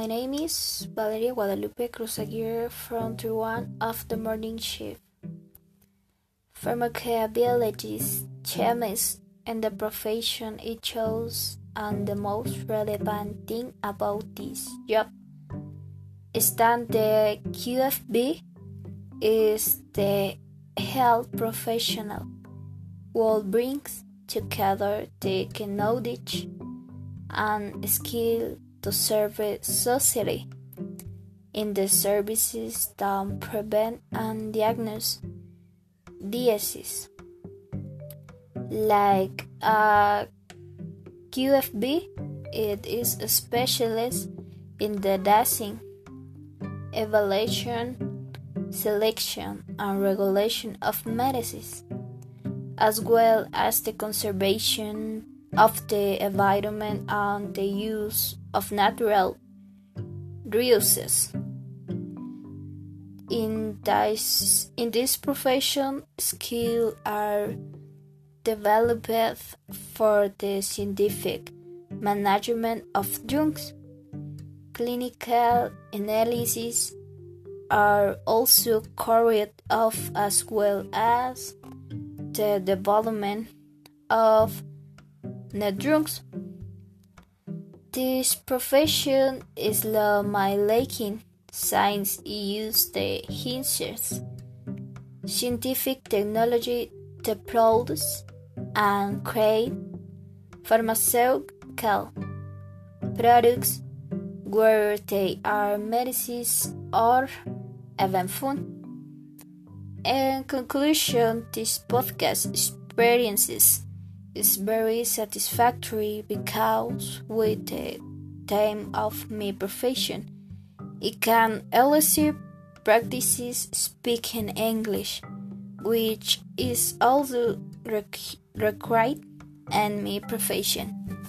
My name is Valeria Guadalupe Cruz Aguirre from Tier 1 of the morning shift. Pharmacabilities, chemist, and the profession it chose, and the most relevant thing about this job is that the QFB is the health professional who brings together the knowledge and skill to serve society. In the services that prevent and diagnose diseases like a QFB it is a specialist in the dosing evaluation selection and regulation of medicines as well as the conservation of the environment and the use of natural resources. In this, in this profession, skills are developed for the scientific management of drugs. Clinical analysis are also carried out as well as the development of the drugs. This profession is la my liking since it uses the hinges scientific technology to produce and create pharmaceutical products where they are medicines or even food. In conclusion, this podcast experiences is very satisfactory because with the time of my profession, it can elicit practices speaking English, which is also required in my profession.